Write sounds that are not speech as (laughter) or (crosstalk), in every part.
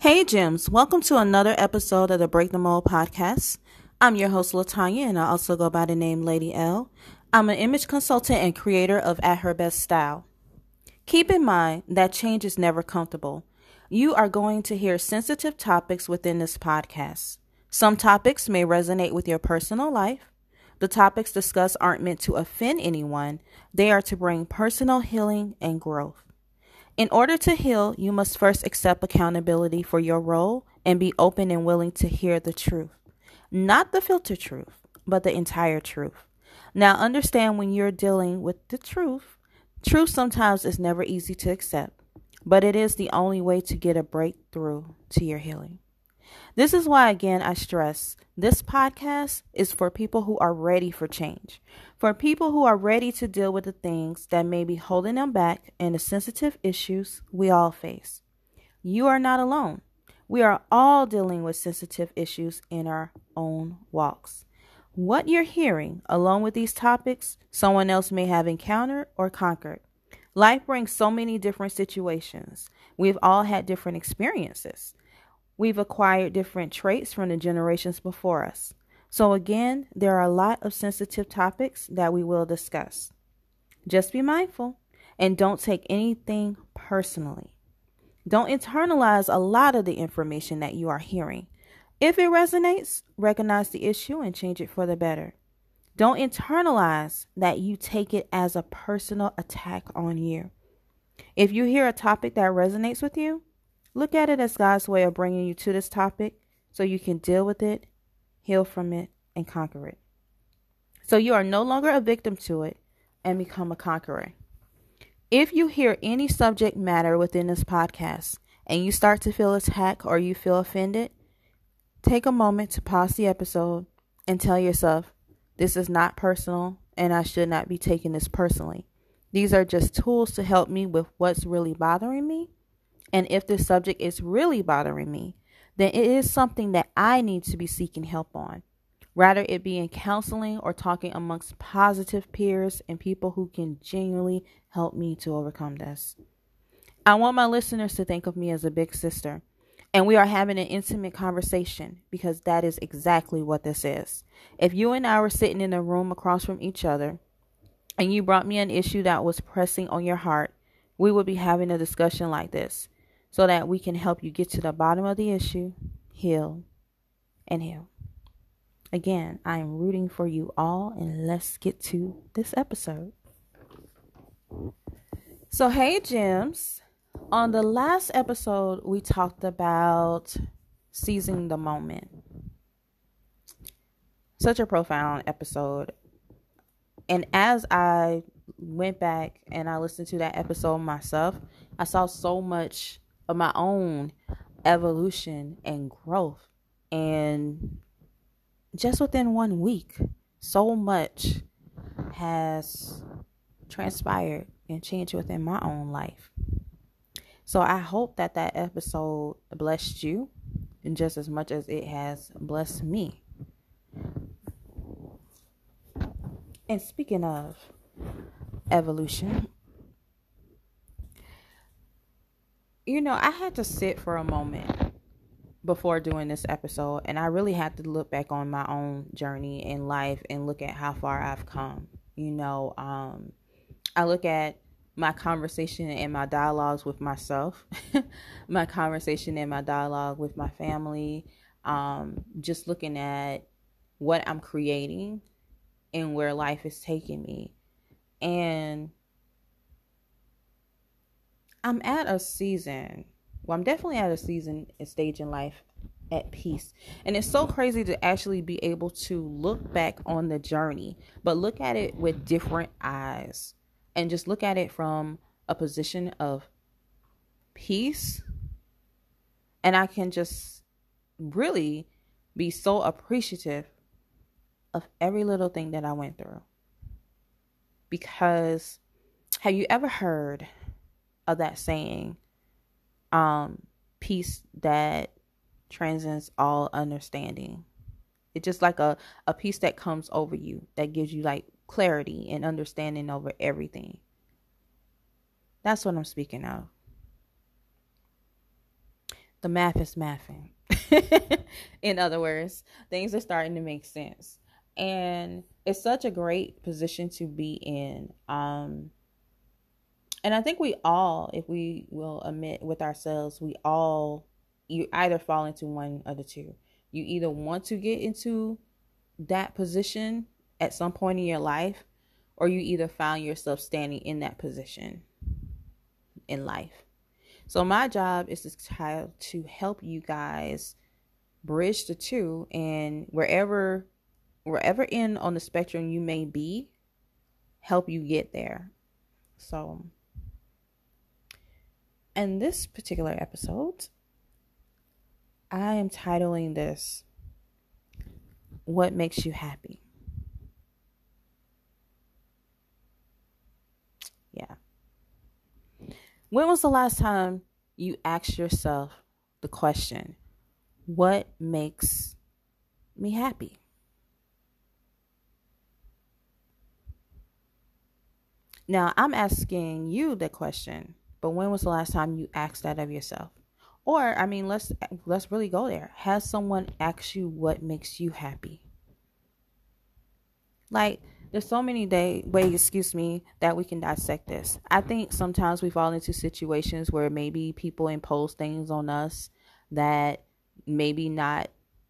Hey, Gems. Welcome to another episode of the Break the Mold podcast. I'm your host, Latanya, and I also go by the name Lady L. I'm an image consultant and creator of At Her Best Style. Keep in mind that change is never comfortable. You are going to hear sensitive topics within this podcast. Some topics may resonate with your personal life. The topics discussed aren't meant to offend anyone, they are to bring personal healing and growth. In order to heal, you must first accept accountability for your role and be open and willing to hear the truth. Not the filter truth, but the entire truth. Now, understand when you're dealing with the truth, truth sometimes is never easy to accept, but it is the only way to get a breakthrough to your healing. This is why, again, I stress this podcast is for people who are ready for change, for people who are ready to deal with the things that may be holding them back and the sensitive issues we all face. You are not alone. We are all dealing with sensitive issues in our own walks. What you're hearing, along with these topics, someone else may have encountered or conquered. Life brings so many different situations. We've all had different experiences. We've acquired different traits from the generations before us. So, again, there are a lot of sensitive topics that we will discuss. Just be mindful and don't take anything personally. Don't internalize a lot of the information that you are hearing. If it resonates, recognize the issue and change it for the better. Don't internalize that you take it as a personal attack on you. If you hear a topic that resonates with you, Look at it as God's way of bringing you to this topic so you can deal with it, heal from it, and conquer it. So you are no longer a victim to it and become a conqueror. If you hear any subject matter within this podcast and you start to feel attacked or you feel offended, take a moment to pause the episode and tell yourself, this is not personal and I should not be taking this personally. These are just tools to help me with what's really bothering me and if this subject is really bothering me, then it is something that I need to be seeking help on. Rather, it be in counseling or talking amongst positive peers and people who can genuinely help me to overcome this. I want my listeners to think of me as a big sister, and we are having an intimate conversation because that is exactly what this is. If you and I were sitting in a room across from each other, and you brought me an issue that was pressing on your heart, we would be having a discussion like this so that we can help you get to the bottom of the issue, heal, and heal. Again, I am rooting for you all, and let's get to this episode. So, hey, Gems. On the last episode, we talked about seizing the moment. Such a profound episode. And as I went back and I listened to that episode myself, I saw so much of my own evolution and growth. And just within one week, so much has transpired and changed within my own life. So I hope that that episode blessed you and just as much as it has blessed me. And speaking of evolution, you know, I had to sit for a moment before doing this episode, and I really had to look back on my own journey in life and look at how far I've come. You know, um, I look at my conversation and my dialogues with myself, (laughs) my conversation and my dialogue with my family, um, just looking at what I'm creating and where life is taking me. And I'm at a season. Well, I'm definitely at a season, a stage in life at peace. And it's so crazy to actually be able to look back on the journey, but look at it with different eyes and just look at it from a position of peace. And I can just really be so appreciative of every little thing that I went through. Because have you ever heard of that saying um peace that transcends all understanding it's just like a a peace that comes over you that gives you like clarity and understanding over everything that's what i'm speaking of the math is mathing. (laughs) in other words, things are starting to make sense. And it's such a great position to be in. Um, and I think we all, if we will admit with ourselves, we all you either fall into one of the two. You either want to get into that position at some point in your life, or you either found yourself standing in that position in life. So my job is to try to help you guys bridge the two and wherever wherever in on the spectrum you may be, help you get there. So in this particular episode, I am titling this What Makes You Happy? Yeah. When was the last time you asked yourself the question, What makes me happy? Now, I'm asking you the question, but when was the last time you asked that of yourself? Or, I mean, let's let's really go there. Has someone asked you what makes you happy? Like, there's so many day ways, excuse me, that we can dissect this. I think sometimes we fall into situations where maybe people impose things on us that maybe not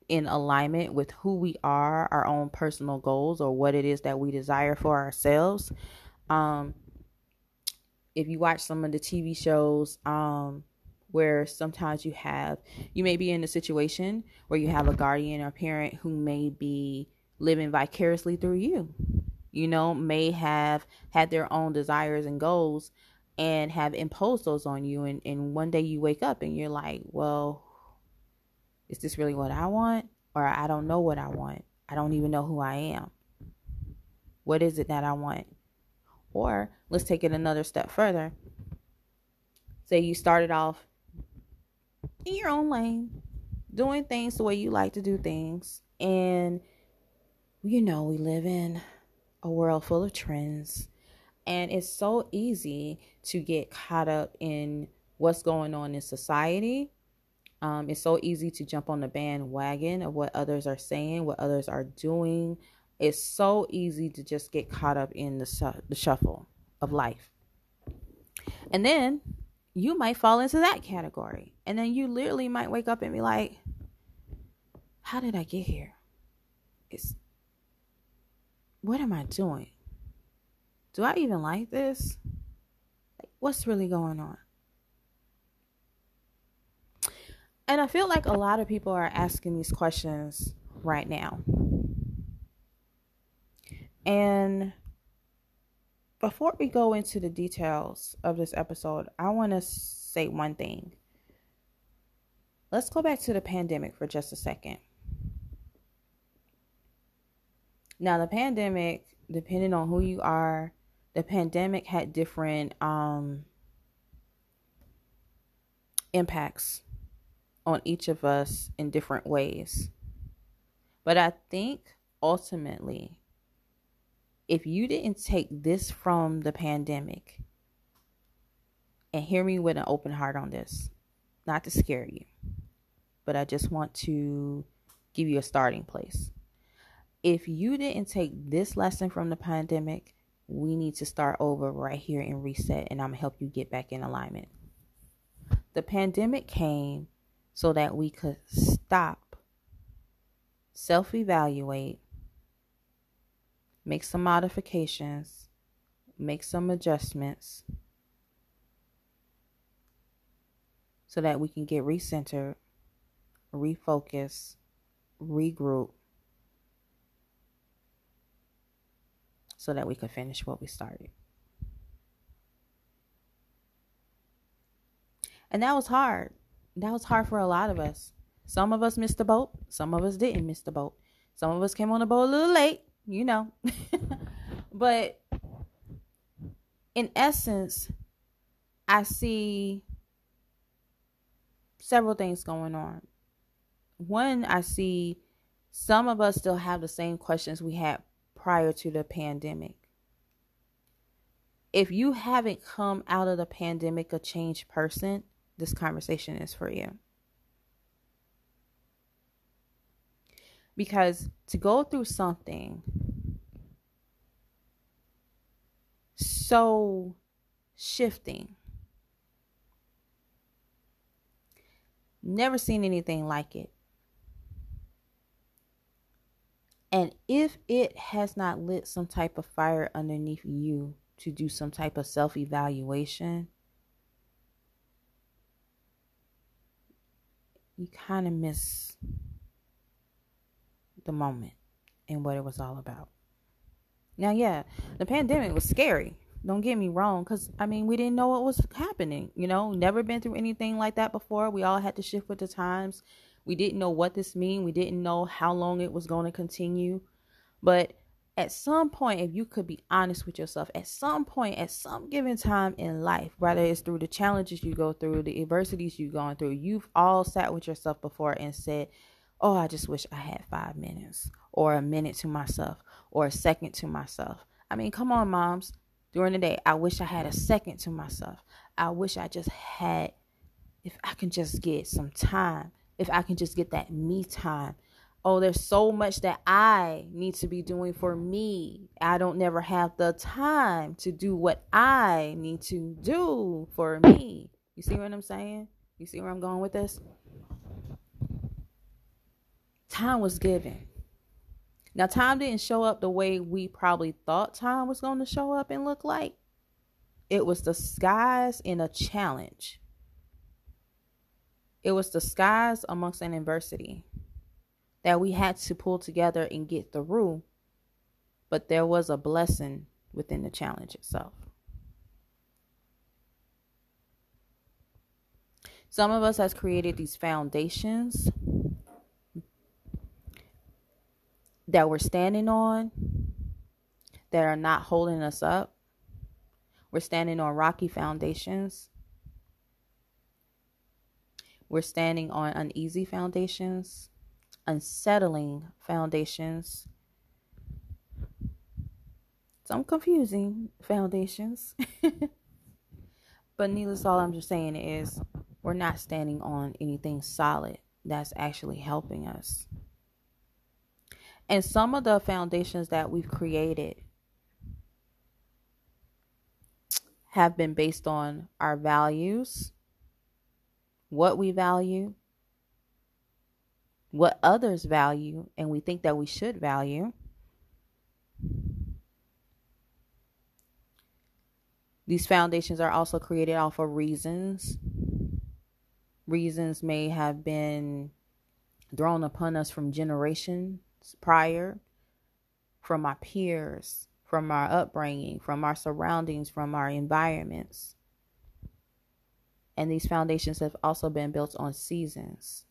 in alignment with who we are, our own personal goals, or what it is that we desire for ourselves. Um, if you watch some of the TV shows, um, where sometimes you have, you may be in a situation where you have a guardian or parent who may be living vicariously through you you know, may have had their own desires and goals and have imposed those on you. And, and one day you wake up and you're like, well, is this really what I want? Or I don't know what I want. I don't even know who I am. What is it that I want? Or let's take it another step further. Say you started off in your own lane, doing things the way you like to do things. And, you know, we live in a world full of trends. And it's so easy to get caught up in what's going on in society. Um, it's so easy to jump on the bandwagon of what others are saying, what others are doing. It's so easy to just get caught up in the, the shuffle of life. And then you might fall into that category. And then you literally might wake up and be like, how did I get here? It's what am I doing? Do I even like this? What's really going on? And I feel like a lot of people are asking these questions right now. And before we go into the details of this episode, I want to say one thing. Let's go back to the pandemic for just a second. Now, the pandemic, depending on who you are, the pandemic had different um, impacts on each of us in different ways. But I think ultimately, if you didn't take this from the pandemic, and hear me with an open heart on this, not to scare you, but I just want to give you a starting place if you didn't take this lesson from the pandemic, we need to start over right here and reset, and I'm gonna help you get back in alignment. The pandemic came so that we could stop, self evaluate, make some modifications, make some adjustments, so that we can get recentered, refocus, regroup, so that we could finish what we started. And that was hard. That was hard for a lot of us. Some of us missed the boat, some of us didn't miss the boat. Some of us came on the boat a little late, you know. (laughs) but in essence, I see several things going on. One, I see some of us still have the same questions we had prior to the pandemic. If you haven't come out of the pandemic a changed person, this conversation is for you. Because to go through something so shifting, never seen anything like it. And if it has not lit some type of fire underneath you to do some type of self evaluation, you kind of miss the moment and what it was all about. Now, yeah, the pandemic was scary. Don't get me wrong, because I mean, we didn't know what was happening. You know, never been through anything like that before. We all had to shift with the times. We didn't know what this mean. We didn't know how long it was going to continue. But at some point, if you could be honest with yourself, at some point, at some given time in life, whether it's through the challenges you go through, the adversities you've gone through, you've all sat with yourself before and said, Oh, I just wish I had five minutes, or a minute to myself, or a second to myself. I mean, come on, moms. During the day, I wish I had a second to myself. I wish I just had, if I can just get some time, if I can just get that me time. Oh, there's so much that I need to be doing for me. I don't never have the time to do what I need to do for me. You see what I'm saying? You see where I'm going with this? Time was given. Now, time didn't show up the way we probably thought time was going to show up and look like. It was disguised in a challenge. It was disguised amongst an adversity that we had to pull together and get through. But there was a blessing within the challenge itself. Some of us has created these foundations that we're standing on that are not holding us up. We're standing on rocky foundations. We're standing on uneasy foundations, unsettling foundations, some confusing foundations. (laughs) but needless all I'm just saying is we're not standing on anything solid that's actually helping us. And some of the foundations that we've created have been based on our values, what we value, what others value, and we think that we should value. These foundations are also created off of reasons. Reasons may have been thrown upon us from generation prior, from our peers, from our upbringing, from our surroundings, from our environments. And these foundations have also been built on seasons.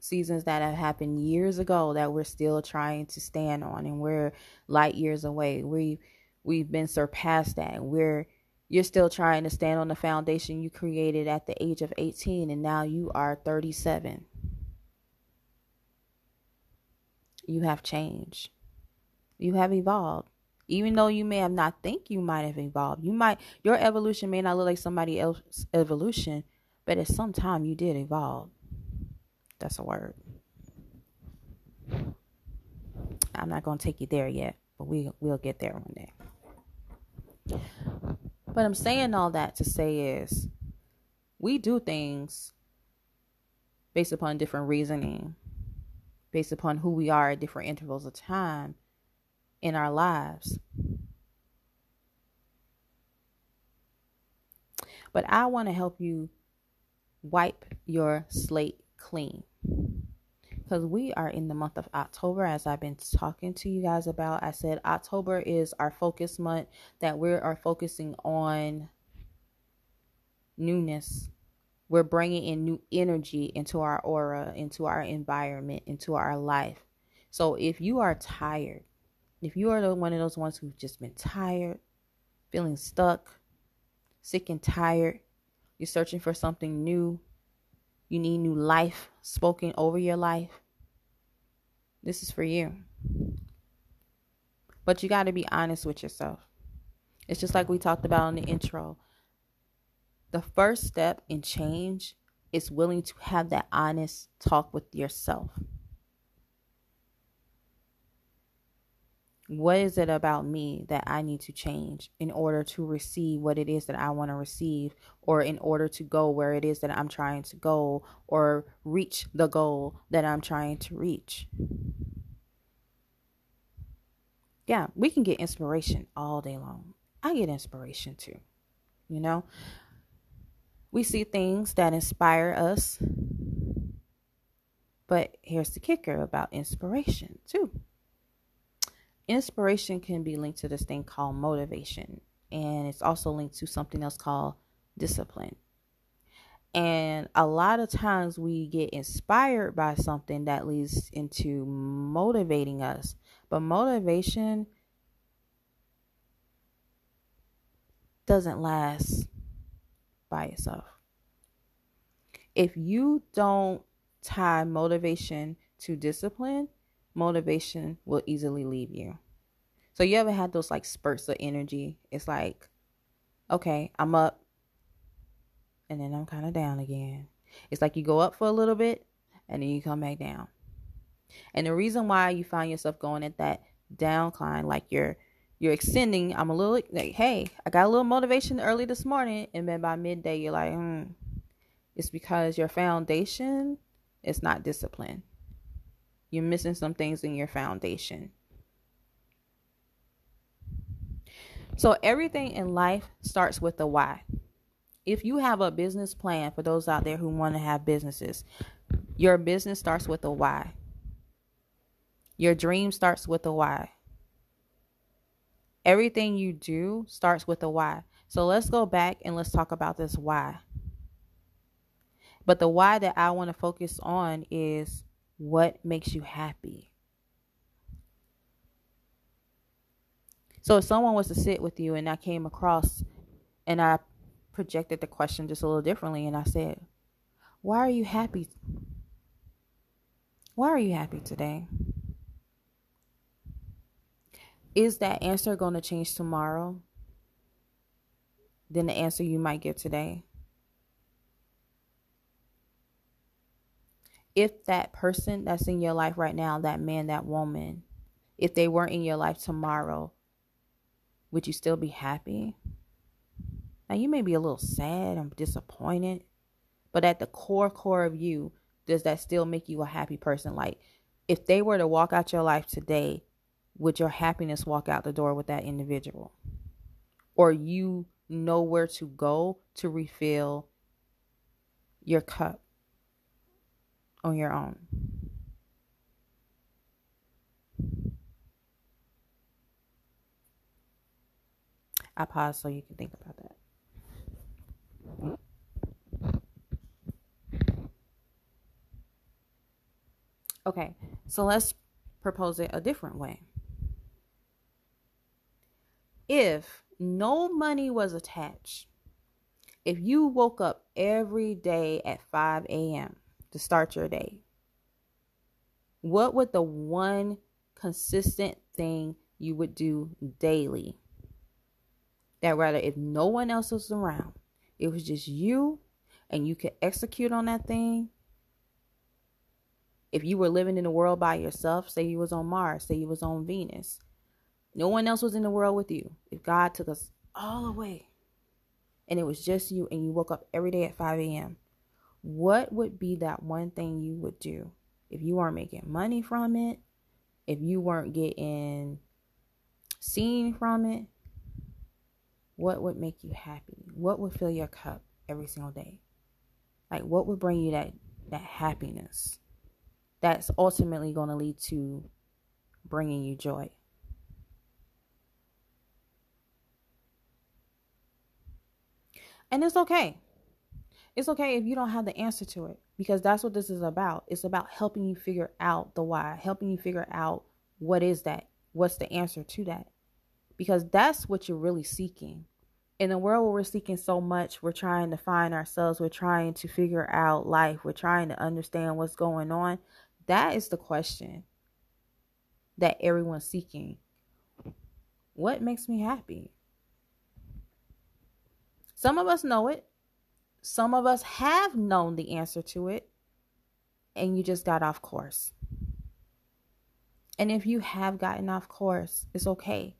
Seasons that have happened years ago that we're still trying to stand on and we're light years away. We we've been surpassed that. We're you're still trying to stand on the foundation you created at the age of 18 and now you are 37 you have changed. You have evolved. Even though you may have not think you might have evolved. You might your evolution may not look like somebody else's evolution, but at some time you did evolve. That's a word. I'm not gonna take you there yet, but we we'll get there one day. But I'm saying all that to say is we do things based upon different reasoning based upon who we are at different intervals of time in our lives. But I want to help you wipe your slate clean. Because we are in the month of October, as I've been talking to you guys about. I said October is our focus month, that we are focusing on newness, we're bringing in new energy into our aura, into our environment, into our life. So if you are tired, if you are one of those ones who've just been tired, feeling stuck, sick and tired, you're searching for something new, you need new life spoken over your life, this is for you. But you got to be honest with yourself. It's just like we talked about in the intro. The first step in change is willing to have that honest talk with yourself. What is it about me that I need to change in order to receive what it is that I want to receive, or in order to go where it is that I'm trying to go, or reach the goal that I'm trying to reach? Yeah, we can get inspiration all day long. I get inspiration too. You know, we see things that inspire us, but here's the kicker about inspiration too inspiration can be linked to this thing called motivation, and it's also linked to something else called discipline. And a lot of times we get inspired by something that leads into motivating us. But motivation doesn't last by itself. If you don't tie motivation to discipline, motivation will easily leave you. So you ever had those like spurts of energy? It's like, okay, I'm up and then I'm kind of down again. It's like you go up for a little bit and then you come back down. And the reason why you find yourself going at that downcline, like you're you're extending, I'm a little like, hey, I got a little motivation early this morning, and then by midday you're like, hmm. It's because your foundation is not disciplined. You're missing some things in your foundation. So everything in life starts with the why. If you have a business plan for those out there who want to have businesses, your business starts with a why. Your dream starts with a why. Everything you do starts with a why. So let's go back and let's talk about this why. But the why that I want to focus on is what makes you happy? So if someone was to sit with you and I came across and I projected the question just a little differently and I said, Why are you happy? Why are you happy today? Is that answer going to change tomorrow than the answer you might get today? if that person that's in your life right now, that man, that woman, if they weren't in your life tomorrow, would you still be happy? Now, you may be a little sad and disappointed, but at the core, core of you, does that still make you a happy person? Like, if they were to walk out your life today, would your happiness walk out the door with that individual? Or you know where to go to refill your cup? on your own. I pause so you can think about that. Okay, so let's propose it a different way. If no money was attached, if you woke up every day at 5 a.m., to start your day? What would the one consistent thing you would do daily? That rather, if no one else was around, it was just you and you could execute on that thing. If you were living in the world by yourself, say you was on Mars, say you was on Venus, no one else was in the world with you. If God took us all away and it was just you and you woke up every day at 5 a.m., what would be that one thing you would do if you weren't making money from it, if you weren't getting seen from it? What would make you happy? What would fill your cup every single day? Like what would bring you that that happiness? That's ultimately going to lead to bringing you joy. And it's okay. It's okay if you don't have the answer to it because that's what this is about. It's about helping you figure out the why, helping you figure out what is that? What's the answer to that? Because that's what you're really seeking. In a world where we're seeking so much, we're trying to find ourselves, we're trying to figure out life, we're trying to understand what's going on. That is the question that everyone's seeking. What makes me happy? Some of us know it, some of us have known the answer to it, and you just got off course. And if you have gotten off course, it's okay.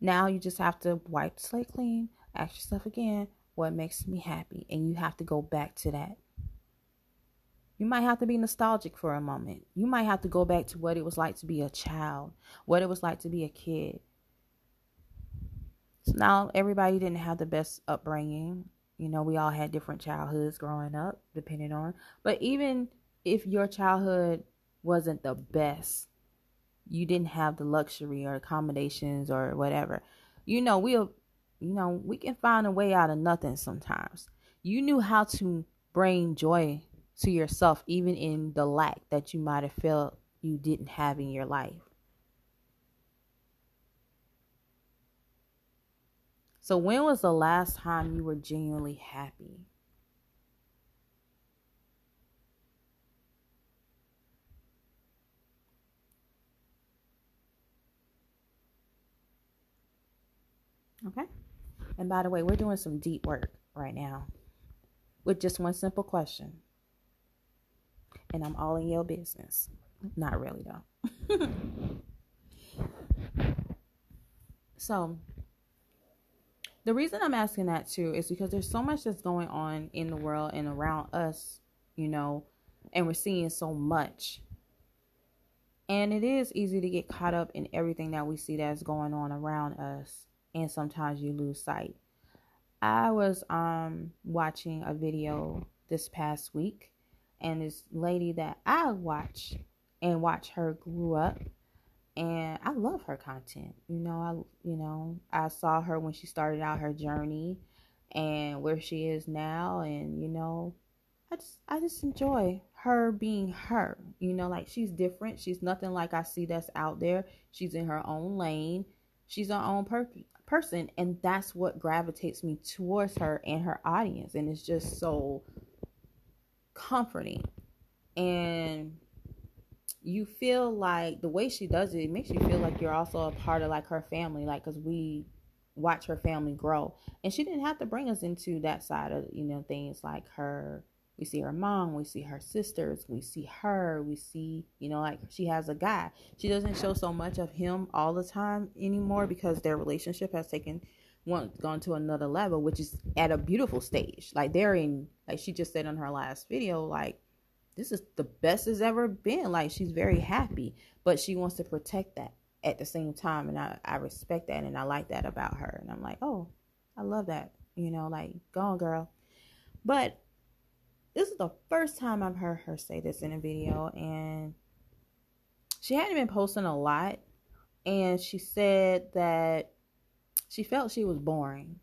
Now you just have to wipe the slate clean, ask yourself again, what makes me happy? And you have to go back to that. You might have to be nostalgic for a moment. You might have to go back to what it was like to be a child, what it was like to be a kid. So now everybody didn't have the best upbringing. You know, we all had different childhoods growing up, depending on. But even if your childhood wasn't the best, you didn't have the luxury or accommodations or whatever. You know, we'll you know, we can find a way out of nothing sometimes. You knew how to bring joy to yourself even in the lack that you might have felt you didn't have in your life. So, when was the last time you were genuinely happy? Okay. And by the way, we're doing some deep work right now with just one simple question. And I'm all in your business. Not really, though. (laughs) so, the reason I'm asking that too is because there's so much that's going on in the world and around us, you know, and we're seeing so much. And it is easy to get caught up in everything that we see that's going on around us and sometimes you lose sight. I was um watching a video this past week and this lady that I watch and watch her grew up and I love her content. You know, I you know, I saw her when she started out her journey and where she is now and you know, I just I just enjoy her being her. You know, like she's different. She's nothing like I see that's out there. She's in her own lane. She's her own purpose person and that's what gravitates me towards her and her audience and it's just so comforting and you feel like the way she does it, it makes you feel like you're also a part of like her family like because we watch her family grow and she didn't have to bring us into that side of you know things like her we see her mom, we see her sisters, we see her, we see, you know, like she has a guy. She doesn't show so much of him all the time anymore because their relationship has taken one gone to another level, which is at a beautiful stage. Like they're in like she just said on her last video, like this is the best it's ever been. Like she's very happy, but she wants to protect that at the same time. And I, I respect that and I like that about her. And I'm like, oh, I love that. You know, like, go on, girl. But this is the first time I've heard her say this in a video, and she hadn't been posting a lot. And she said that she felt she was boring,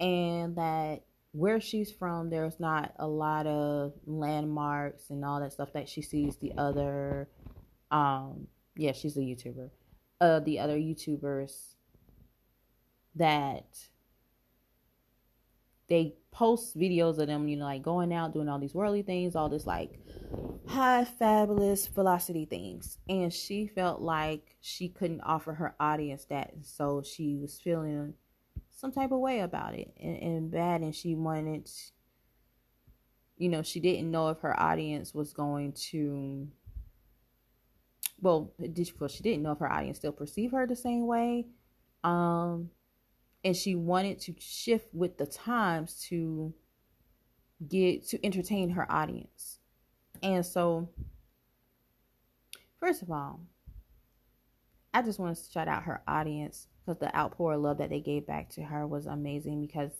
and that where she's from, there's not a lot of landmarks and all that stuff that she sees the other, um, yeah, she's a YouTuber, uh, the other YouTubers that they post videos of them, you know, like going out, doing all these worldly things, all this like high fabulous velocity things. And she felt like she couldn't offer her audience that. So she was feeling some type of way about it and, and bad. And she wanted, you know, she didn't know if her audience was going to, well, she didn't know if her audience still perceive her the same way. Um, and she wanted to shift with the times to get to entertain her audience. And so first of all, I just want to shout out her audience because the outpour of love that they gave back to her was amazing because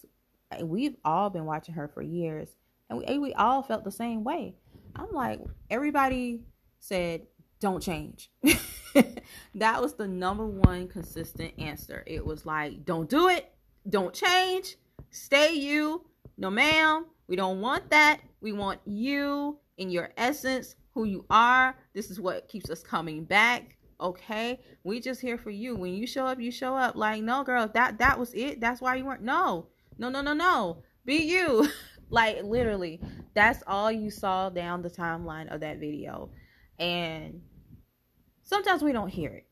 eh, we've all been watching her for years and we, eh, we all felt the same way. I'm like, everybody said, don't change. (laughs) that was the number one consistent answer. It was like, don't do it, don't change, stay you. No, ma'am, we don't want that. We want you in your essence, who you are. This is what keeps us coming back. Okay, we just here for you. When you show up, you show up. Like, no, girl, that that was it. That's why you weren't. No, no, no, no, no. Be you. (laughs) like literally, that's all you saw down the timeline of that video, and sometimes we don't hear it.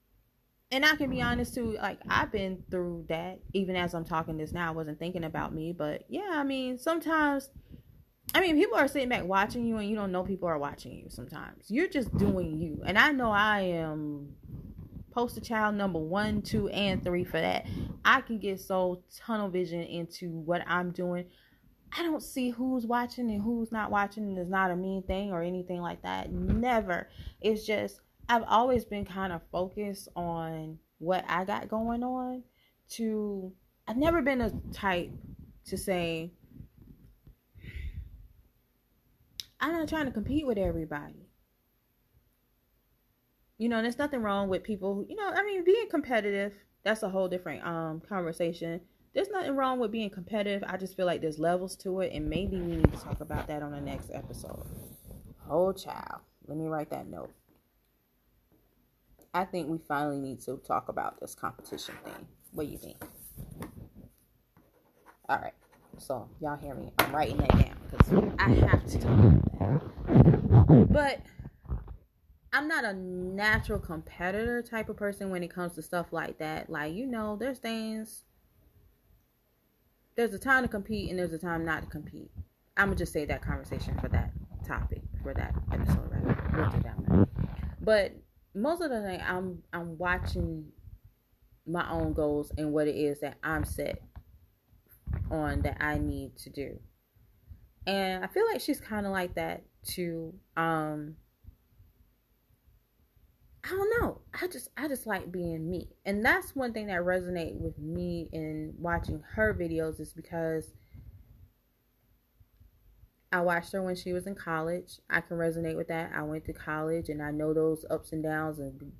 And I can be honest too, like I've been through that. Even as I'm talking this now, I wasn't thinking about me, but yeah, I mean, sometimes I mean, people are sitting back watching you and you don't know people are watching you sometimes. You're just doing you. And I know I am poster child number one, two, and three for that. I can get so tunnel vision into what I'm doing. I don't see who's watching and who's not watching, and it's not a mean thing or anything like that. Never. It's just I've always been kind of focused on what I got going on. To I've never been a type to say I'm not trying to compete with everybody. You know, there's nothing wrong with people who, you know, I mean, being competitive, that's a whole different um conversation. There's nothing wrong with being competitive. I just feel like there's levels to it, and maybe we need to talk about that on the next episode. Oh, child. Let me write that note. I think we finally need to talk about this competition thing. What do you think? All right. So y'all hear me? I'm writing that down because I have to talk about that. But I'm not a natural competitor type of person when it comes to stuff like that. Like, you know, there's things there's a time to compete and there's a time not to compete. I'm gonna just say that conversation for that topic for that episode rather. But most of the time I'm I'm watching my own goals and what it is that I'm set on that I need to do. And I feel like she's kind of like that too. Um I don't know. I just I just like being me. And that's one thing that resonates with me in watching her videos is because I watched her when she was in college. I can resonate with that. I went to college and I know those ups and downs and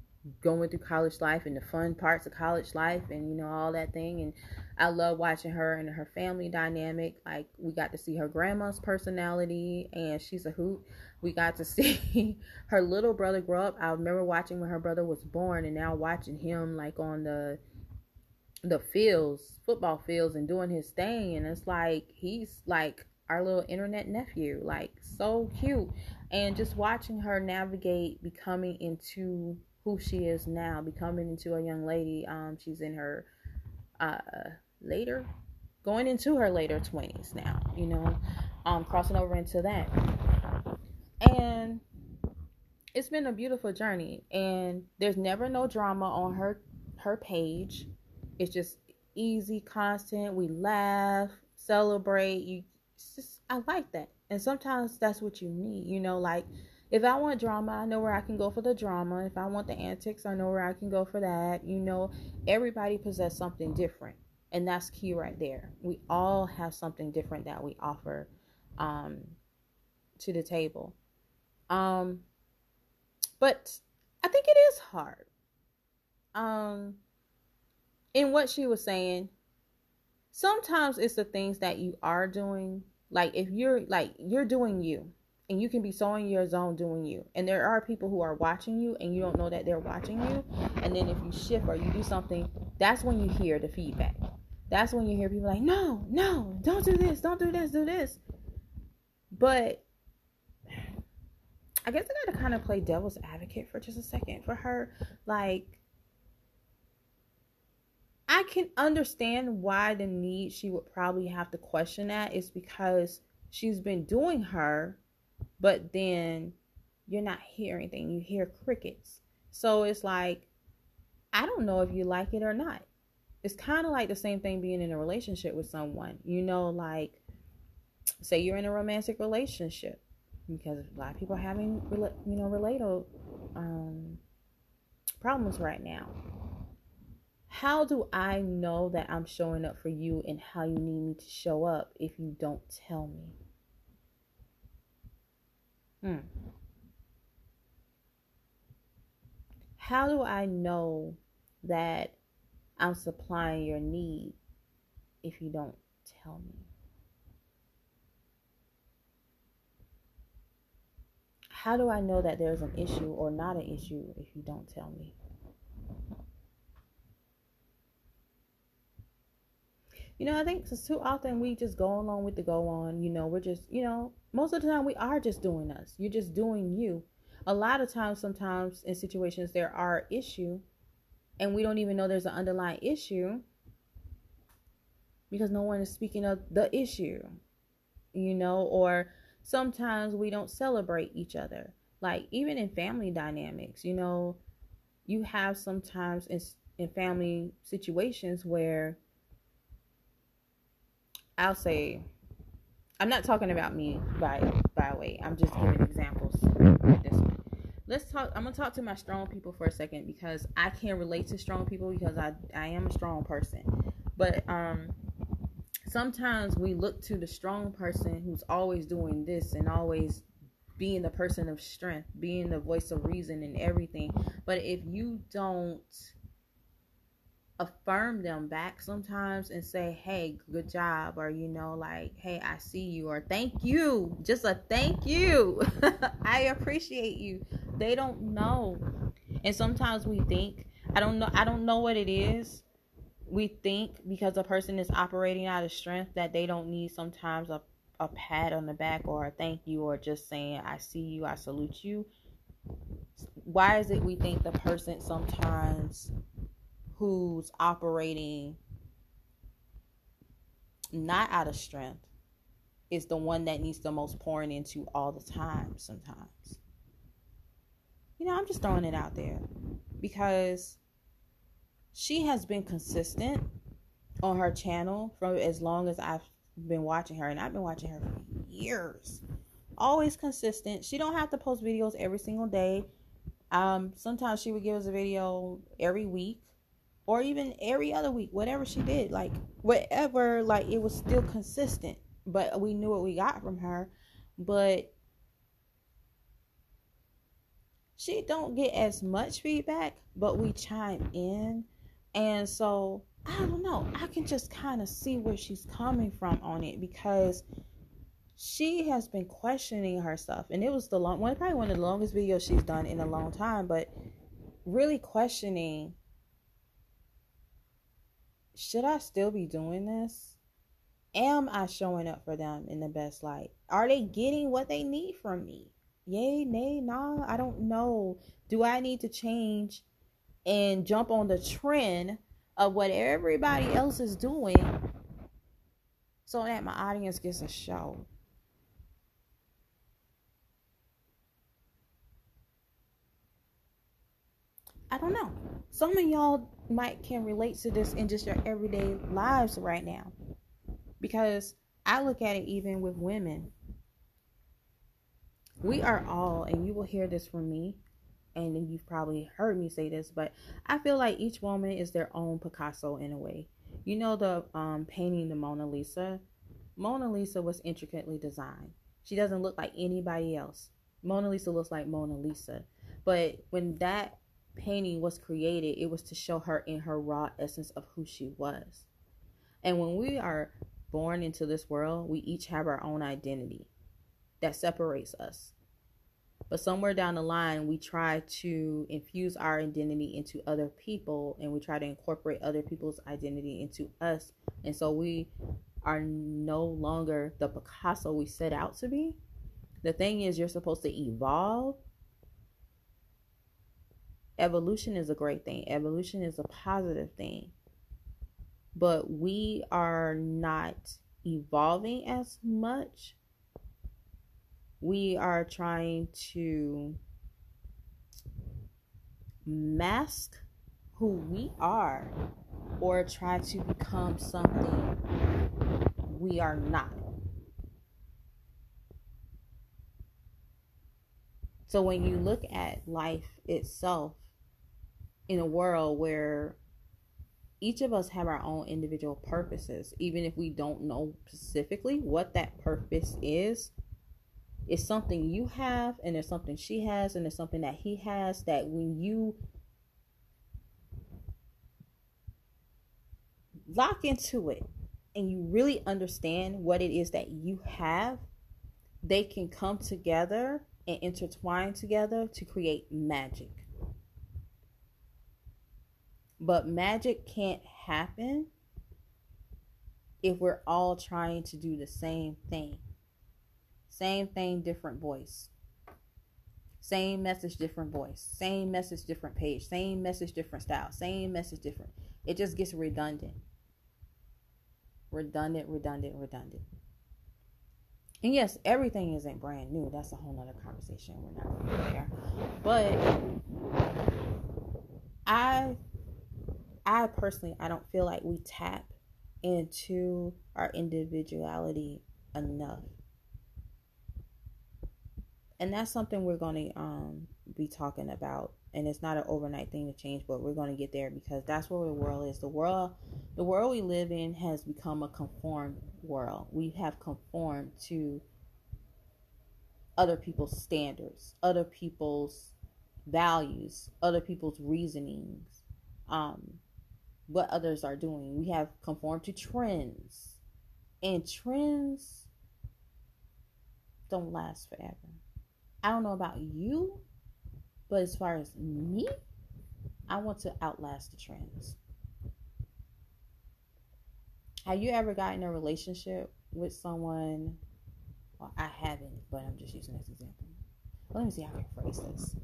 going through college life and the fun parts of college life and you know all that thing. And I love watching her and her family dynamic. Like we got to see her grandma's personality and she's a hoot. We got to (laughs) see her little brother grow up. I remember watching when her brother was born and now watching him like on the the fields football fields and doing his thing. And it's like he's like our little internet nephew like so cute. And just watching her navigate becoming into who she is now, becoming into a young lady. Um, she's in her uh later, going into her later twenties now. You know, um, crossing over into that, and it's been a beautiful journey. And there's never no drama on her her page. It's just easy content. We laugh, celebrate. You, just I like that. And sometimes that's what you need. You know, like if I want drama, I know where I can go for the drama. If I want the antics, I know where I can go for that. You know, everybody possesses something different. And that's key right there. We all have something different that we offer um, to the table. Um, but I think it is hard. Um, in what she was saying, sometimes it's the things that you are doing. Like if you're like you're doing you, and you can be so in your zone doing you. And there are people who are watching you and you don't know that they're watching you. And then if you shift or you do something that's when you hear the feedback. That's when you hear people like no no don't do this don't do this do this. But i guess i gotta kind of play devil's advocate for just a second for her. Like i can understand why the need she would probably have to question that is because she's been doing her but then you're not hearing anything. You hear crickets. So it's like, I don't know if you like it or not. It's kind of like the same thing being in a relationship with someone. You know, like, say you're in a romantic relationship because a lot of people are having, you know, related um, problems right now. How do I know that I'm showing up for you and how you need me to show up if you don't tell me? Hmm. How do I know that I'm supplying your need if you don't tell me? How do I know that there's an issue or not an issue if you don't tell me? You know, I think too often we just go along with the go on. You know, we're just, you know, most of the time we are just doing us. You're just doing you. A lot of times, sometimes in situations, there are issue and we don't even know there's an underlying issue because no one is speaking of the issue, you know, or sometimes we don't celebrate each other. Like, even in family dynamics, you know, you have sometimes in, in family situations where I'll say, I'm not talking about me by by way. I'm just giving examples this one. Let's talk. I'm gonna talk to my strong people for a second because I can't relate to strong people because I I am a strong person. But um, sometimes we look to the strong person who's always doing this and always being the person of strength, being the voice of reason and everything. But if you don't affirm them back sometimes and say, hey, good job, or you know, like, hey, I see you, or thank you, just a thank you, (laughs) I appreciate you. They don't know. And sometimes we think, I don't know, I don't know what it is. We think because a person is operating out of strength that they don't need sometimes a a pat on the back or a thank you or just saying I see you, I salute you. Why is it we think the person sometimes who's operating not out of strength is the one that needs the most pouring into all the time sometimes. You know, I'm just throwing it out there because she has been consistent on her channel for as long as I've been watching her and I've been watching her for years. Always consistent. She don't have to post videos every single day. Um, sometimes she would give us a video every week or even every other week, whatever she did. Like whatever, like it was still consistent. But we knew what we got from her. But she don't get as much feedback, but we chime in. And so I don't know. I can just kind of see where she's coming from on it because she has been questioning herself, and it was the long one, probably one of the longest videos she's done in a long time. But really questioning: Should I still be doing this? Am I showing up for them in the best light? Are they getting what they need from me? Yay, nay, nah. I don't know. Do I need to change and jump on the trend? of what everybody else is doing so that my audience gets a show. I don't know. Some of y'all might can relate to this in just your everyday lives right now. Because I look at it even with women. We are all, and you will hear this from me, and you've probably heard me say this, but I feel like each woman is their own Picasso in a way. You know the um, painting the Mona Lisa? Mona Lisa was intricately designed. She doesn't look like anybody else. Mona Lisa looks like Mona Lisa. But when that painting was created, it was to show her in her raw essence of who she was. And when we are born into this world, we each have our own identity that separates us. But somewhere down the line, we try to infuse our identity into other people and we try to incorporate other people's identity into us. And so we are no longer the Picasso we set out to be. The thing is, you're supposed to evolve. Evolution is a great thing, evolution is a positive thing. But we are not evolving as much we are trying to mask who we are or try to become something we are not. So when you look at life itself in a world where each of us have our own individual purposes, even if we don't know specifically what that purpose is, it's something you have and there's something she has and there's something that he has that when you lock into it and you really understand what it is that you have they can come together and intertwine together to create magic but magic can't happen if we're all trying to do the same thing same thing, different voice. Same message, different voice. Same message, different page. Same message, different style. Same message, different. It just gets redundant. Redundant, redundant, redundant. And yes, everything isn't brand new. That's a whole nother conversation. We're not going there. But I I personally I don't feel like we tap into our individuality enough. And that's something we're going to um, be talking about. And it's not an overnight thing to change, but we're going to get there because that's where the world is. The world, the world we live in has become a conformed world. We have conformed to other people's standards, other people's values, other people's reasonings, um, what others are doing. We have conformed to trends, and trends don't last forever. I don't know about you, but as far as me, I want to outlast the trends. Have you ever gotten a relationship with someone? Well, I haven't, but I'm just using this example. Let me see how I can phrase this.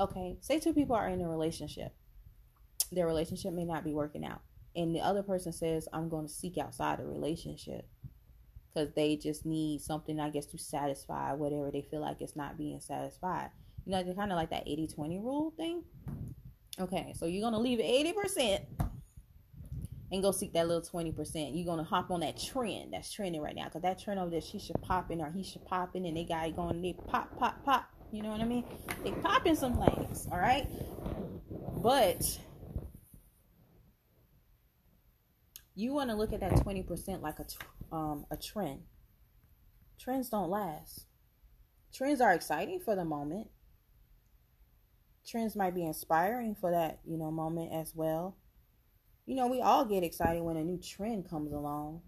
Okay, say two people are in a relationship. Their relationship may not be working out. And the other person says, I'm going to seek outside a relationship because they just need something, I guess, to satisfy whatever they feel like it's not being satisfied. You know, they're kind of like that 80 20 rule thing. Okay, so you're going to leave 80% and go seek that little 20%. You're going to hop on that trend that's trending right now because that trend over there, she should pop in or he should pop in and they got it going, they pop, pop, pop. You know what I mean? They popping some things, all right? But you want to look at that 20% like a um a trend. Trends don't last. Trends are exciting for the moment. Trends might be inspiring for that, you know, moment as well. You know, we all get excited when a new trend comes along.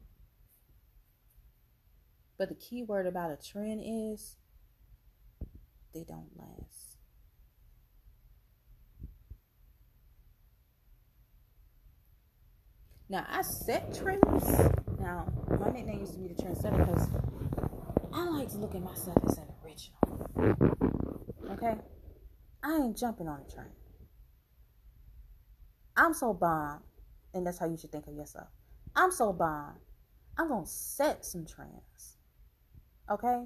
But the key word about a trend is they don't last. Now I set trends. Now my nickname used to be the trendsetter because I like to look at myself as an original. Okay, I ain't jumping on a trend. I'm so bomb, and that's how you should think of yourself. I'm so bomb. I'm gonna set some trends. Okay,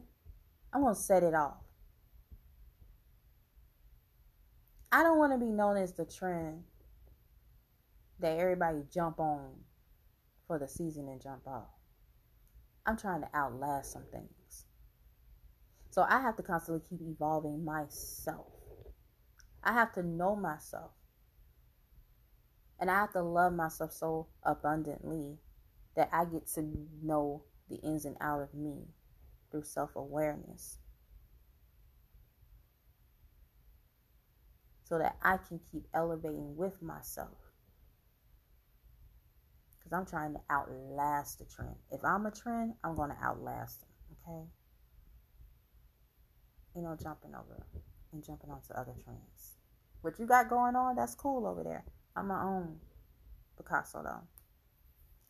I'm gonna set it off. I don't want to be known as the trend that everybody jump on for the season and jump off. I'm trying to outlast some things. So I have to constantly keep evolving myself. I have to know myself. And I have to love myself so abundantly that I get to know the ins and out of me through self awareness. So that I can keep elevating with myself. Because I'm trying to outlast the trend. If I'm a trend, I'm going to outlast them. Okay? You know, jumping over and jumping onto other trends. What you got going on, that's cool over there. I'm my own Picasso, though.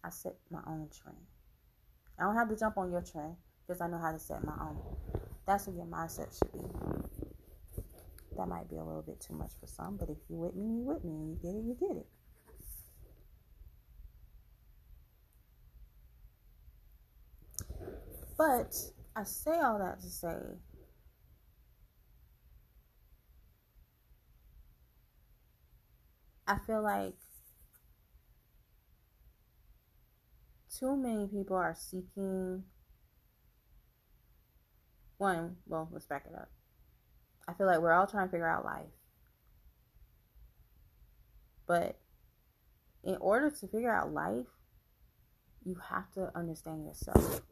I set my own trend. I don't have to jump on your trend because I know how to set my own. That's what your mindset should be. That might be a little bit too much for some, but if you with me, you with me. And you get it, you get it. But I say all that to say I feel like too many people are seeking one, well, let's back it up. I feel like we're all trying to figure out life. But in order to figure out life, you have to understand yourself.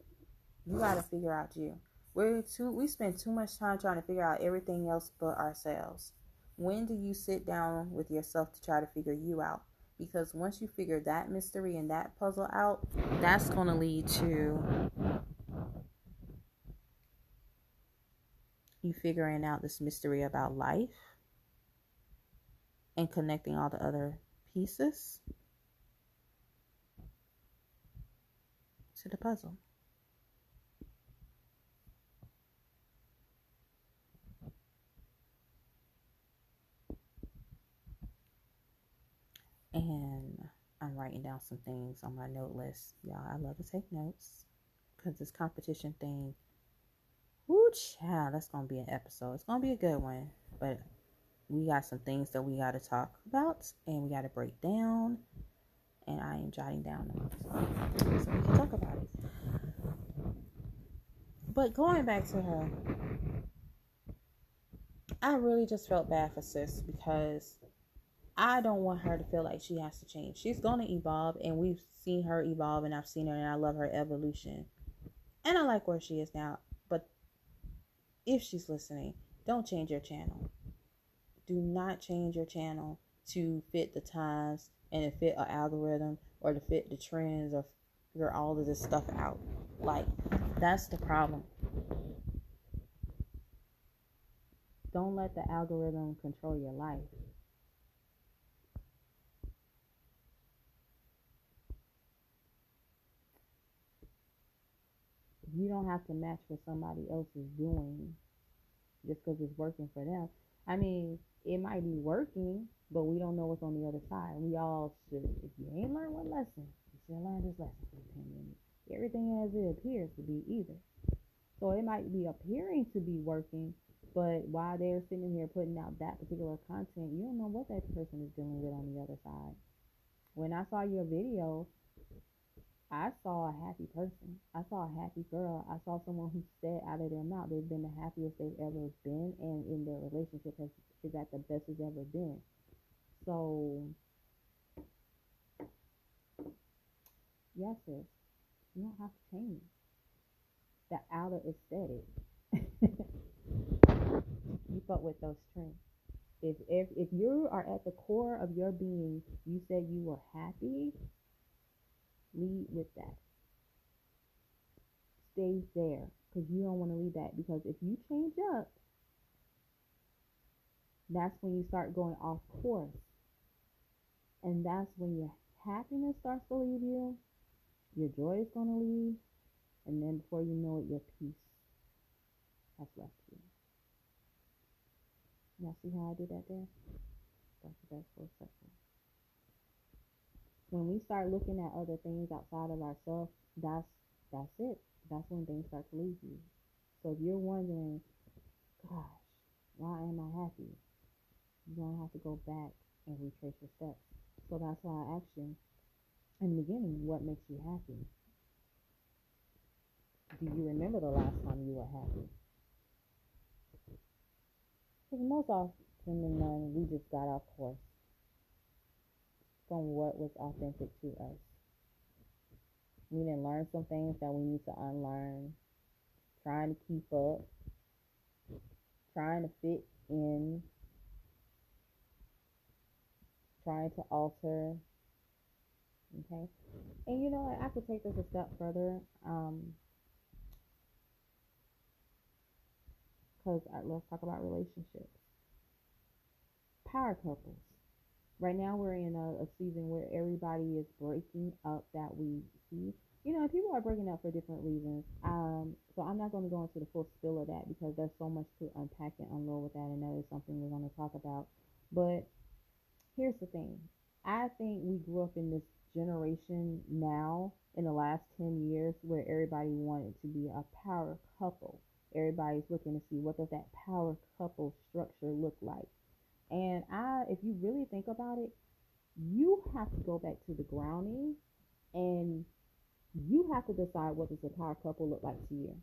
You got to figure out you. We're too we spend too much time trying to figure out everything else but ourselves. When do you sit down with yourself to try to figure you out? Because once you figure that mystery and that puzzle out, that's going to lead to you figuring out this mystery about life and connecting all the other pieces to the puzzle. And I'm writing down some things on my note list. Y'all, I love to take notes because this competition thing Woo child, that's gonna be an episode. It's gonna be a good one. But we got some things that we got to talk about and we got to break down. And I am jotting down notes so we can talk about it. But going back to her, I really just felt bad for sis because I don't want her to feel like she has to change. She's to evolve, and we've seen her evolve, and I've seen her, and I love her evolution. And I like where she is now. If she's listening, don't change your channel. Do not change your channel to fit the times and to fit an algorithm or to fit the trends or figure all of this stuff out. Like, that's the problem. Don't let the algorithm control your life. You don't have to match what somebody else is doing just because it's working for them. I mean, it might be working, but we don't know what's on the other side. We all should. If you ain't learned one lesson, you should learn this lesson for 10 minutes. Everything as it appears to be either. So it might be appearing to be working, but while they're sitting here putting out that particular content, you don't know what that person is dealing with on the other side. When I saw your video, I saw a happy person. I saw a happy girl. I saw someone who said out of their mouth they've been the happiest they've ever been, and in their relationship has, is at the best it's ever been. So, yes, sis, you don't have to change the outer aesthetic. (laughs) keep up with those trends. If, if if you are at the core of your being, you said you were happy, lead with that. Stay there because you don't want to leave that because if you change up, that's when you start going off course. And that's when your happiness starts to leave you, your joy is going to leave, and then before you know it, your peace has left you. Y'all see how I did that there? That's the best full circle. When we start looking at other things outside of ourselves, that's that's it. That's when things start to leave you. So if you're wondering, gosh, why am I happy? You're gonna have to go back and retrace your steps. So that's why I asked you in the beginning, what makes you happy? Do you remember the last time you were happy? Because most often than none, we just got off course from what was authentic to us. We didn't learn some things that we need to unlearn, trying to keep up, trying to fit in, trying to alter. Okay. And you know, what? I could take this a step further. Um, because let's talk about relationships. Power couples. Right now, we're in a, a, season where everybody is breaking up that we see. You know, people are breaking up for different reasons. Um, so I'm not going to go into the full spill of that because there's so much to unpack and unload with that, and that is something we're going to talk about. But here's the thing I think we grew up in this generation now in the last 10 years where everybody wanted to be a power couple everybody's looking to see what does that power couple structure look like. And I, if you really think about it, you have to go back to the grounding and you have to decide what does a power couple look like to you.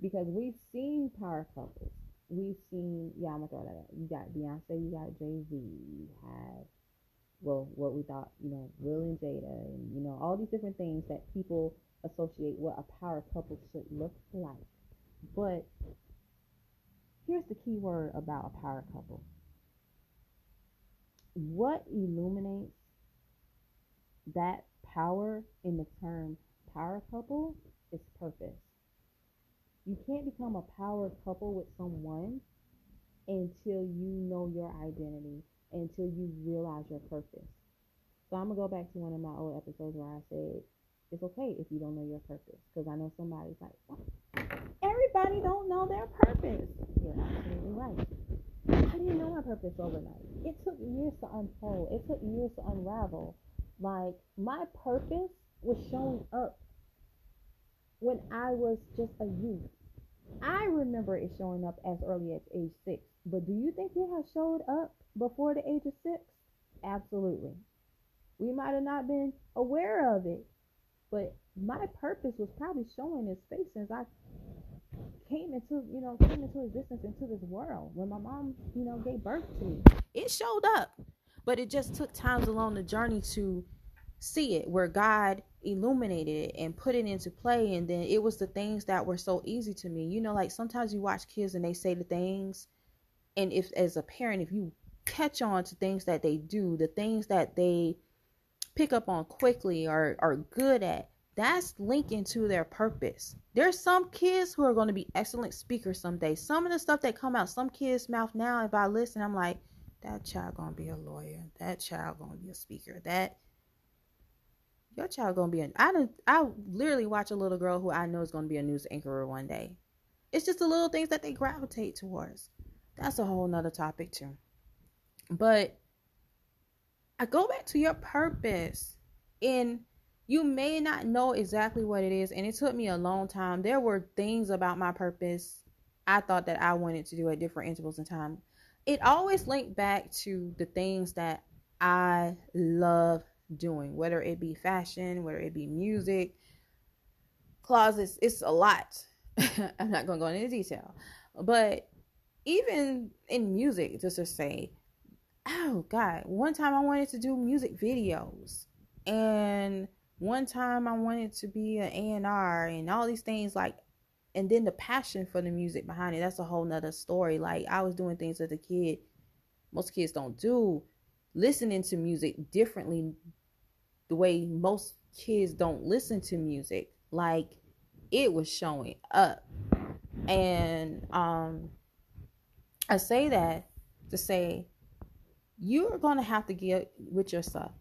Because we've seen power couples. We've seen, yeah, I'm gonna throw that out. You got Beyonce, you got Jay Z, you have, well, what we thought, you know, Will and Jada, and you know, all these different things that people associate what a power couple should look like. But here's the key word about a power couple. What illuminates that power in the term power couple is purpose. You can't become a power couple with someone until you know your identity, until you realize your purpose. So I'm gonna go back to one of my old episodes where I said it's okay if you don't know your purpose, because I know somebody's like, everybody don't know their purpose. You're absolutely right. I didn't know my purpose overnight. It took years to unfold. It took years to unravel. Like my purpose was showing up when I was just a youth. I remember it showing up as early as age six, but do you think it has showed up before the age of six? Absolutely. We might have not been aware of it, but my purpose was probably showing its face since I came into, you know, came into existence into this world when my mom, you know, gave birth to me. It showed up, but it just took times along the journey to see it where God illuminated it and put it into play. And then it was the things that were so easy to me. You know, like sometimes you watch kids and they say the things, and if as a parent, if you catch on to things that they do, the things that they pick up on quickly or are good at, that's linking to their purpose. There's some kids who are going to be excellent speakers someday. Some of the stuff that come out some kids' mouth now, if I listen, I'm like, that child gonna be a lawyer. That child gonna be a speaker. That your child gonna be an I don't I literally watch a little girl who I know is gonna be a news anchor one day. It's just the little things that they gravitate towards. That's a whole nother topic too. But I go back to your purpose. And you may not know exactly what it is. And it took me a long time. There were things about my purpose I thought that I wanted to do at different intervals in time. It always linked back to the things that I love doing, whether it be fashion, whether it be music, closets. It's a lot. (laughs) I'm not going to go into detail. But even in music, just to say, oh God, one time I wanted to do music videos. And one time I wanted to be an A&R and all these things like and then the passion for the music behind it that's a whole nother story. Like i was doing things as a kid most kids don't do listening to music differently the way most kids don't listen to music. Like it was showing up. And um i say that to say you're going to have to get with yourself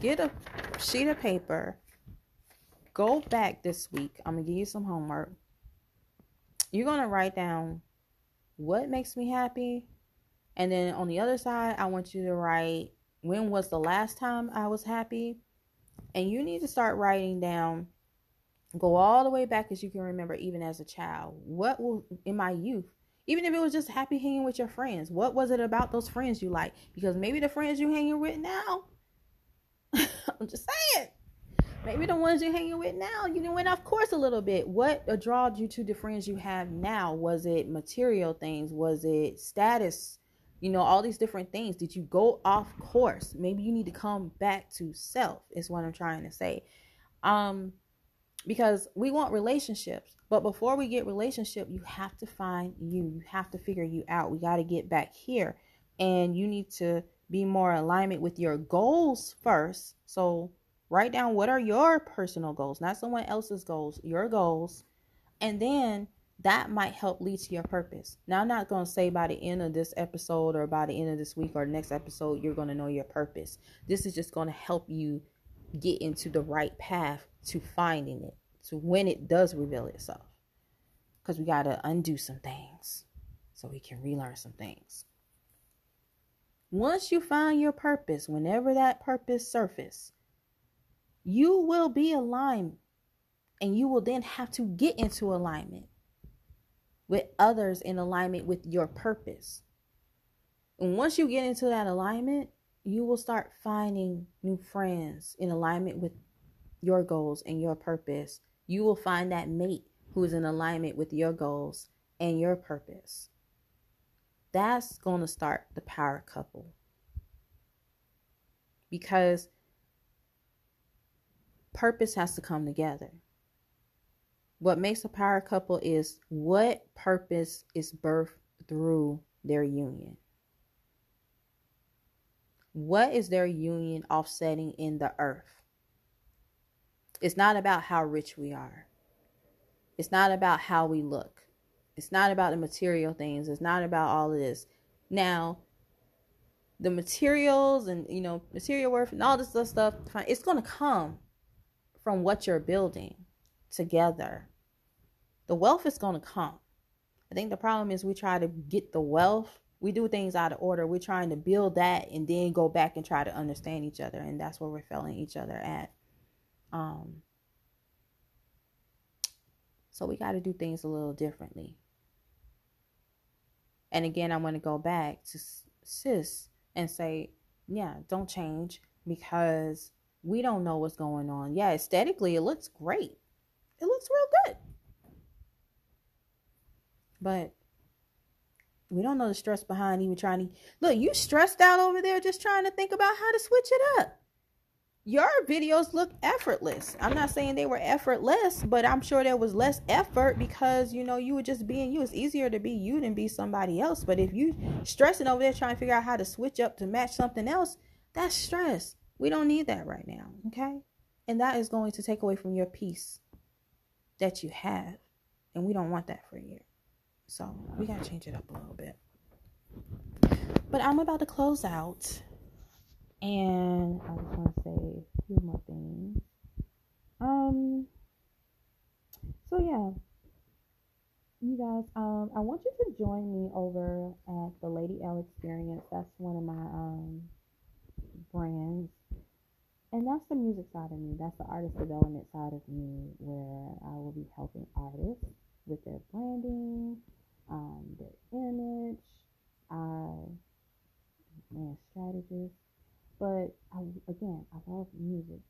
get a sheet of paper go back this week i'm going to give you some homework you're going to write down what makes me happy and then on the other side i want you to write when was the last time I was happy? And you need to start writing down, go all the way back as you can remember, even as a child. What will in my youth, even if it was just happy hanging with your friends, what was it about those friends you like? Because maybe the friends you hanging with now, (laughs) I'm just saying, maybe the ones you're hanging with now, you went off course a little bit. What drawed you to the friends you have now? Was it material things? Was it status? you know all these different things did you go off course maybe you need to come back to self is what i'm trying to say um because we want relationships but before we get relationship you have to find you you have to figure you out we got to get back here and you need to be more alignment with your goals first so write down what are your personal goals not someone else's goals your goals and then that might help lead to your purpose. Now, I'm not going to say by the end of this episode or by the end of this week or next episode, you're going to know your purpose. This is just going to help you get into the right path to finding it, to when it does reveal itself. Because we got to undo some things so we can relearn some things. Once you find your purpose, whenever that purpose surface, you will be aligned and you will then have to get into alignment with others in alignment with your purpose. And once you get into that alignment, you will start finding new friends in alignment with your goals and your purpose. You will find that mate who is in alignment with your goals and your purpose. That's going to start the power couple. Because purpose has to come together what makes a power couple is what purpose is birthed through their union. What is their union offsetting in the earth? It's not about how rich we are. It's not about how we look. It's not about the material things. It's not about all of this. Now, the materials and you know material worth and all this other stuff, it's going to come from what you're building together the wealth is going to come. I think the problem is we try to get the wealth. We do things out of order. We're trying to build that and then go back and try to understand each other. And that's where we're failing each other at. Um, So we got to do things a little differently. And again, I want to go back to sis and say, yeah, don't change because we don't know what's going on. Yeah, aesthetically, it looks great. It looks real good. But we don't know the stress behind even trying to look. You stressed out over there just trying to think about how to switch it up your videos look effortless. I'm not saying they were effortless, but I'm sure there was less effort because you know you were just being you. It's easier to be you than be somebody else. But if you stressing over there trying to figure out how to switch up to match something else, that's stress. We don't need that right now, okay? And that is going to take away from your peace that you have. And we don't want that for you. So we gotta change it up a little bit. But I'm about to close out and I just want to say a few more things. Um so yeah. You guys, um, I want you to join me over at the Lady L Experience. That's one of my um brands. And that's the music side of me. That's the artist development side of me where I will be helping artists with their branding, um, their image, uh, and strategists but I, again, I love music,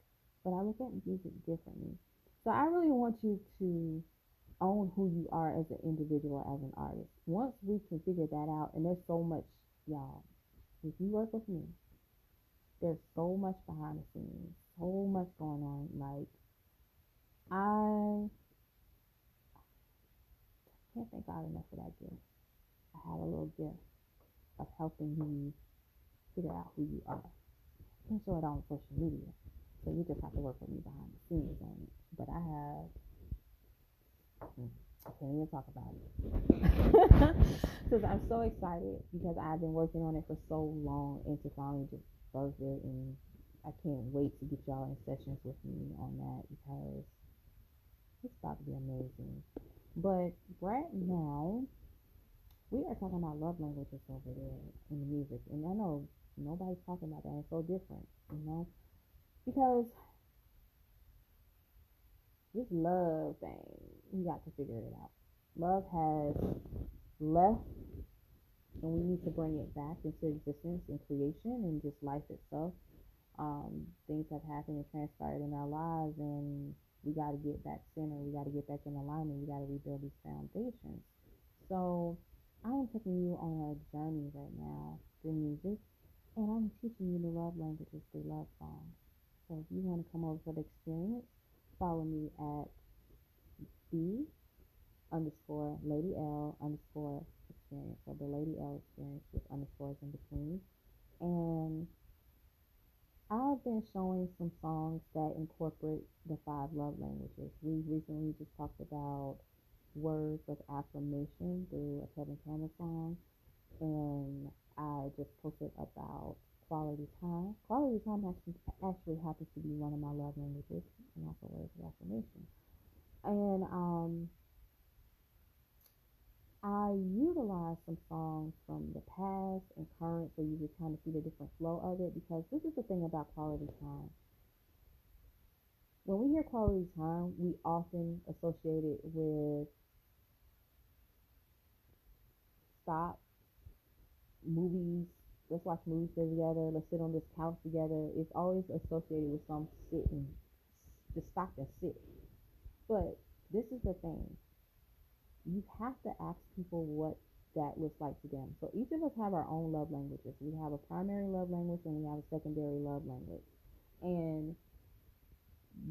but I look at music differently. So I really want you to own who you are as an individual, as an artist. Once we can figure that out, and there's so much, y'all, if you work with me, there's so much behind the scenes, so much going on. Like, I can't thank God enough for that gift. I have a little gift of helping you figure out who you are can show it on social media. So you just have to work with me behind the scenes on it. But I have hmm, I can't even talk about it. (laughs) Because I'm so excited because I've been working on it for so long and to finally just birth it and I can't wait to get y'all in sessions with me on that because it's about to be amazing. But right now, we are talking about love languages over there in the music. And I know Nobody's talking about that. It's so different, you know? Because this love thing, we got to figure it out. Love has left, and we need to bring it back into existence and creation and just life itself. Um, things have happened and transpired in our lives, and we got to get back center. We got to get back in alignment. We got to rebuild these foundations. So, I am taking you on a journey right now through music and I'm teaching you the love languages through love songs. So if you want to come over for the experience, follow me at B underscore Lady L underscore experience. So the Lady L experience with underscores in between. And I've been showing some songs that incorporate the five love languages. We recently just talked about words of affirmation through a Tevin Campbell song. And I just posted about quality time. Quality time actually, actually happens to be one of my love languages and also words of affirmation. And um, I utilize some songs from the past and current so you just kind of see the different flow of it because this is the thing about quality time. When we hear quality time, we often associate it with stop movies, let's watch movies together, let's sit on this couch together. It's always associated with some sitting, just stop and sit. But this is the thing. You have to ask people what that looks like to them. So each of us have our own love languages. We have a primary love language and we have a secondary love language. And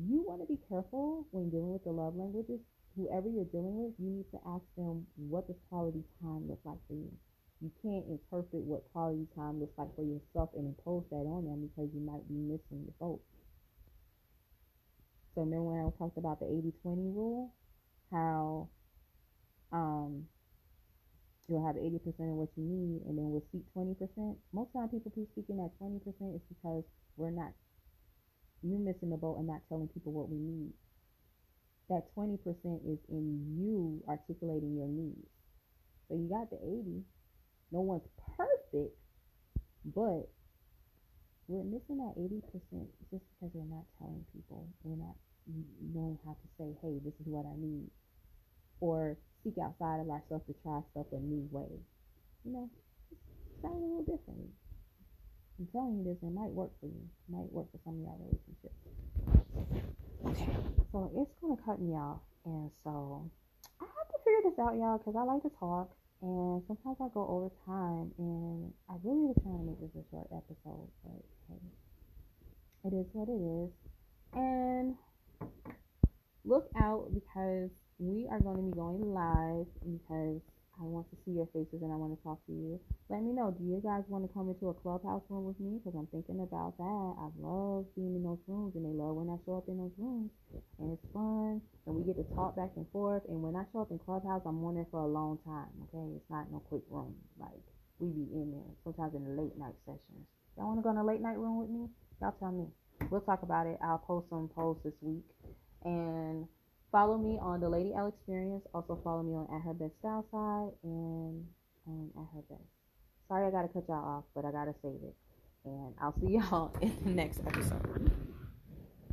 you want to be careful when dealing with the love languages. Whoever you're dealing with, you need to ask them what does quality time look like for you you can't interpret what quality time looks like for yourself and impose that on them because you might be missing the boat. So remember when I talked about the 80-20 rule? How um, you'll have 80% of what you need and then we'll seek 20%. Most time people keep speaking that 20% is because we're not, you're missing the boat and not telling people what we need. That 20% is in you articulating your needs. So you got the 80, no one's perfect, but we're missing that 80% just because we're not telling people. We're not knowing how to say, hey, this is what I need. or seek outside of ourselves to try stuff a new way. You know, try a little differently. I'm telling you this, it might work for you. It might work for some of y'all relationships. Okay, so it's gonna cut me off, and so I have to figure this out, y'all, because I like to talk, and sometimes I go over time, and I really was trying to make this a short episode, but hey, it is what it is. And look out because we are going to be going live because I want to see your faces and I want to talk to you. Let me know. Do you guys want to come into a clubhouse room with me? Because I'm thinking about that. I love being in those rooms and they love when I show up in those rooms. And it's fun and we get to talk back and forth. And when I show up in clubhouse, I'm on there for a long time. Okay. It's not no quick room. Like we be in there sometimes in the late night sessions. Y'all want to go in a late night room with me? Y'all tell me. We'll talk about it. I'll post some posts this week. And Follow me on the Lady L Experience. Also follow me on At Her Best Style Side and um, At Her Best. Sorry I gotta cut y'all off, but I gotta save it. And I'll see (laughs) y'all in the next episode.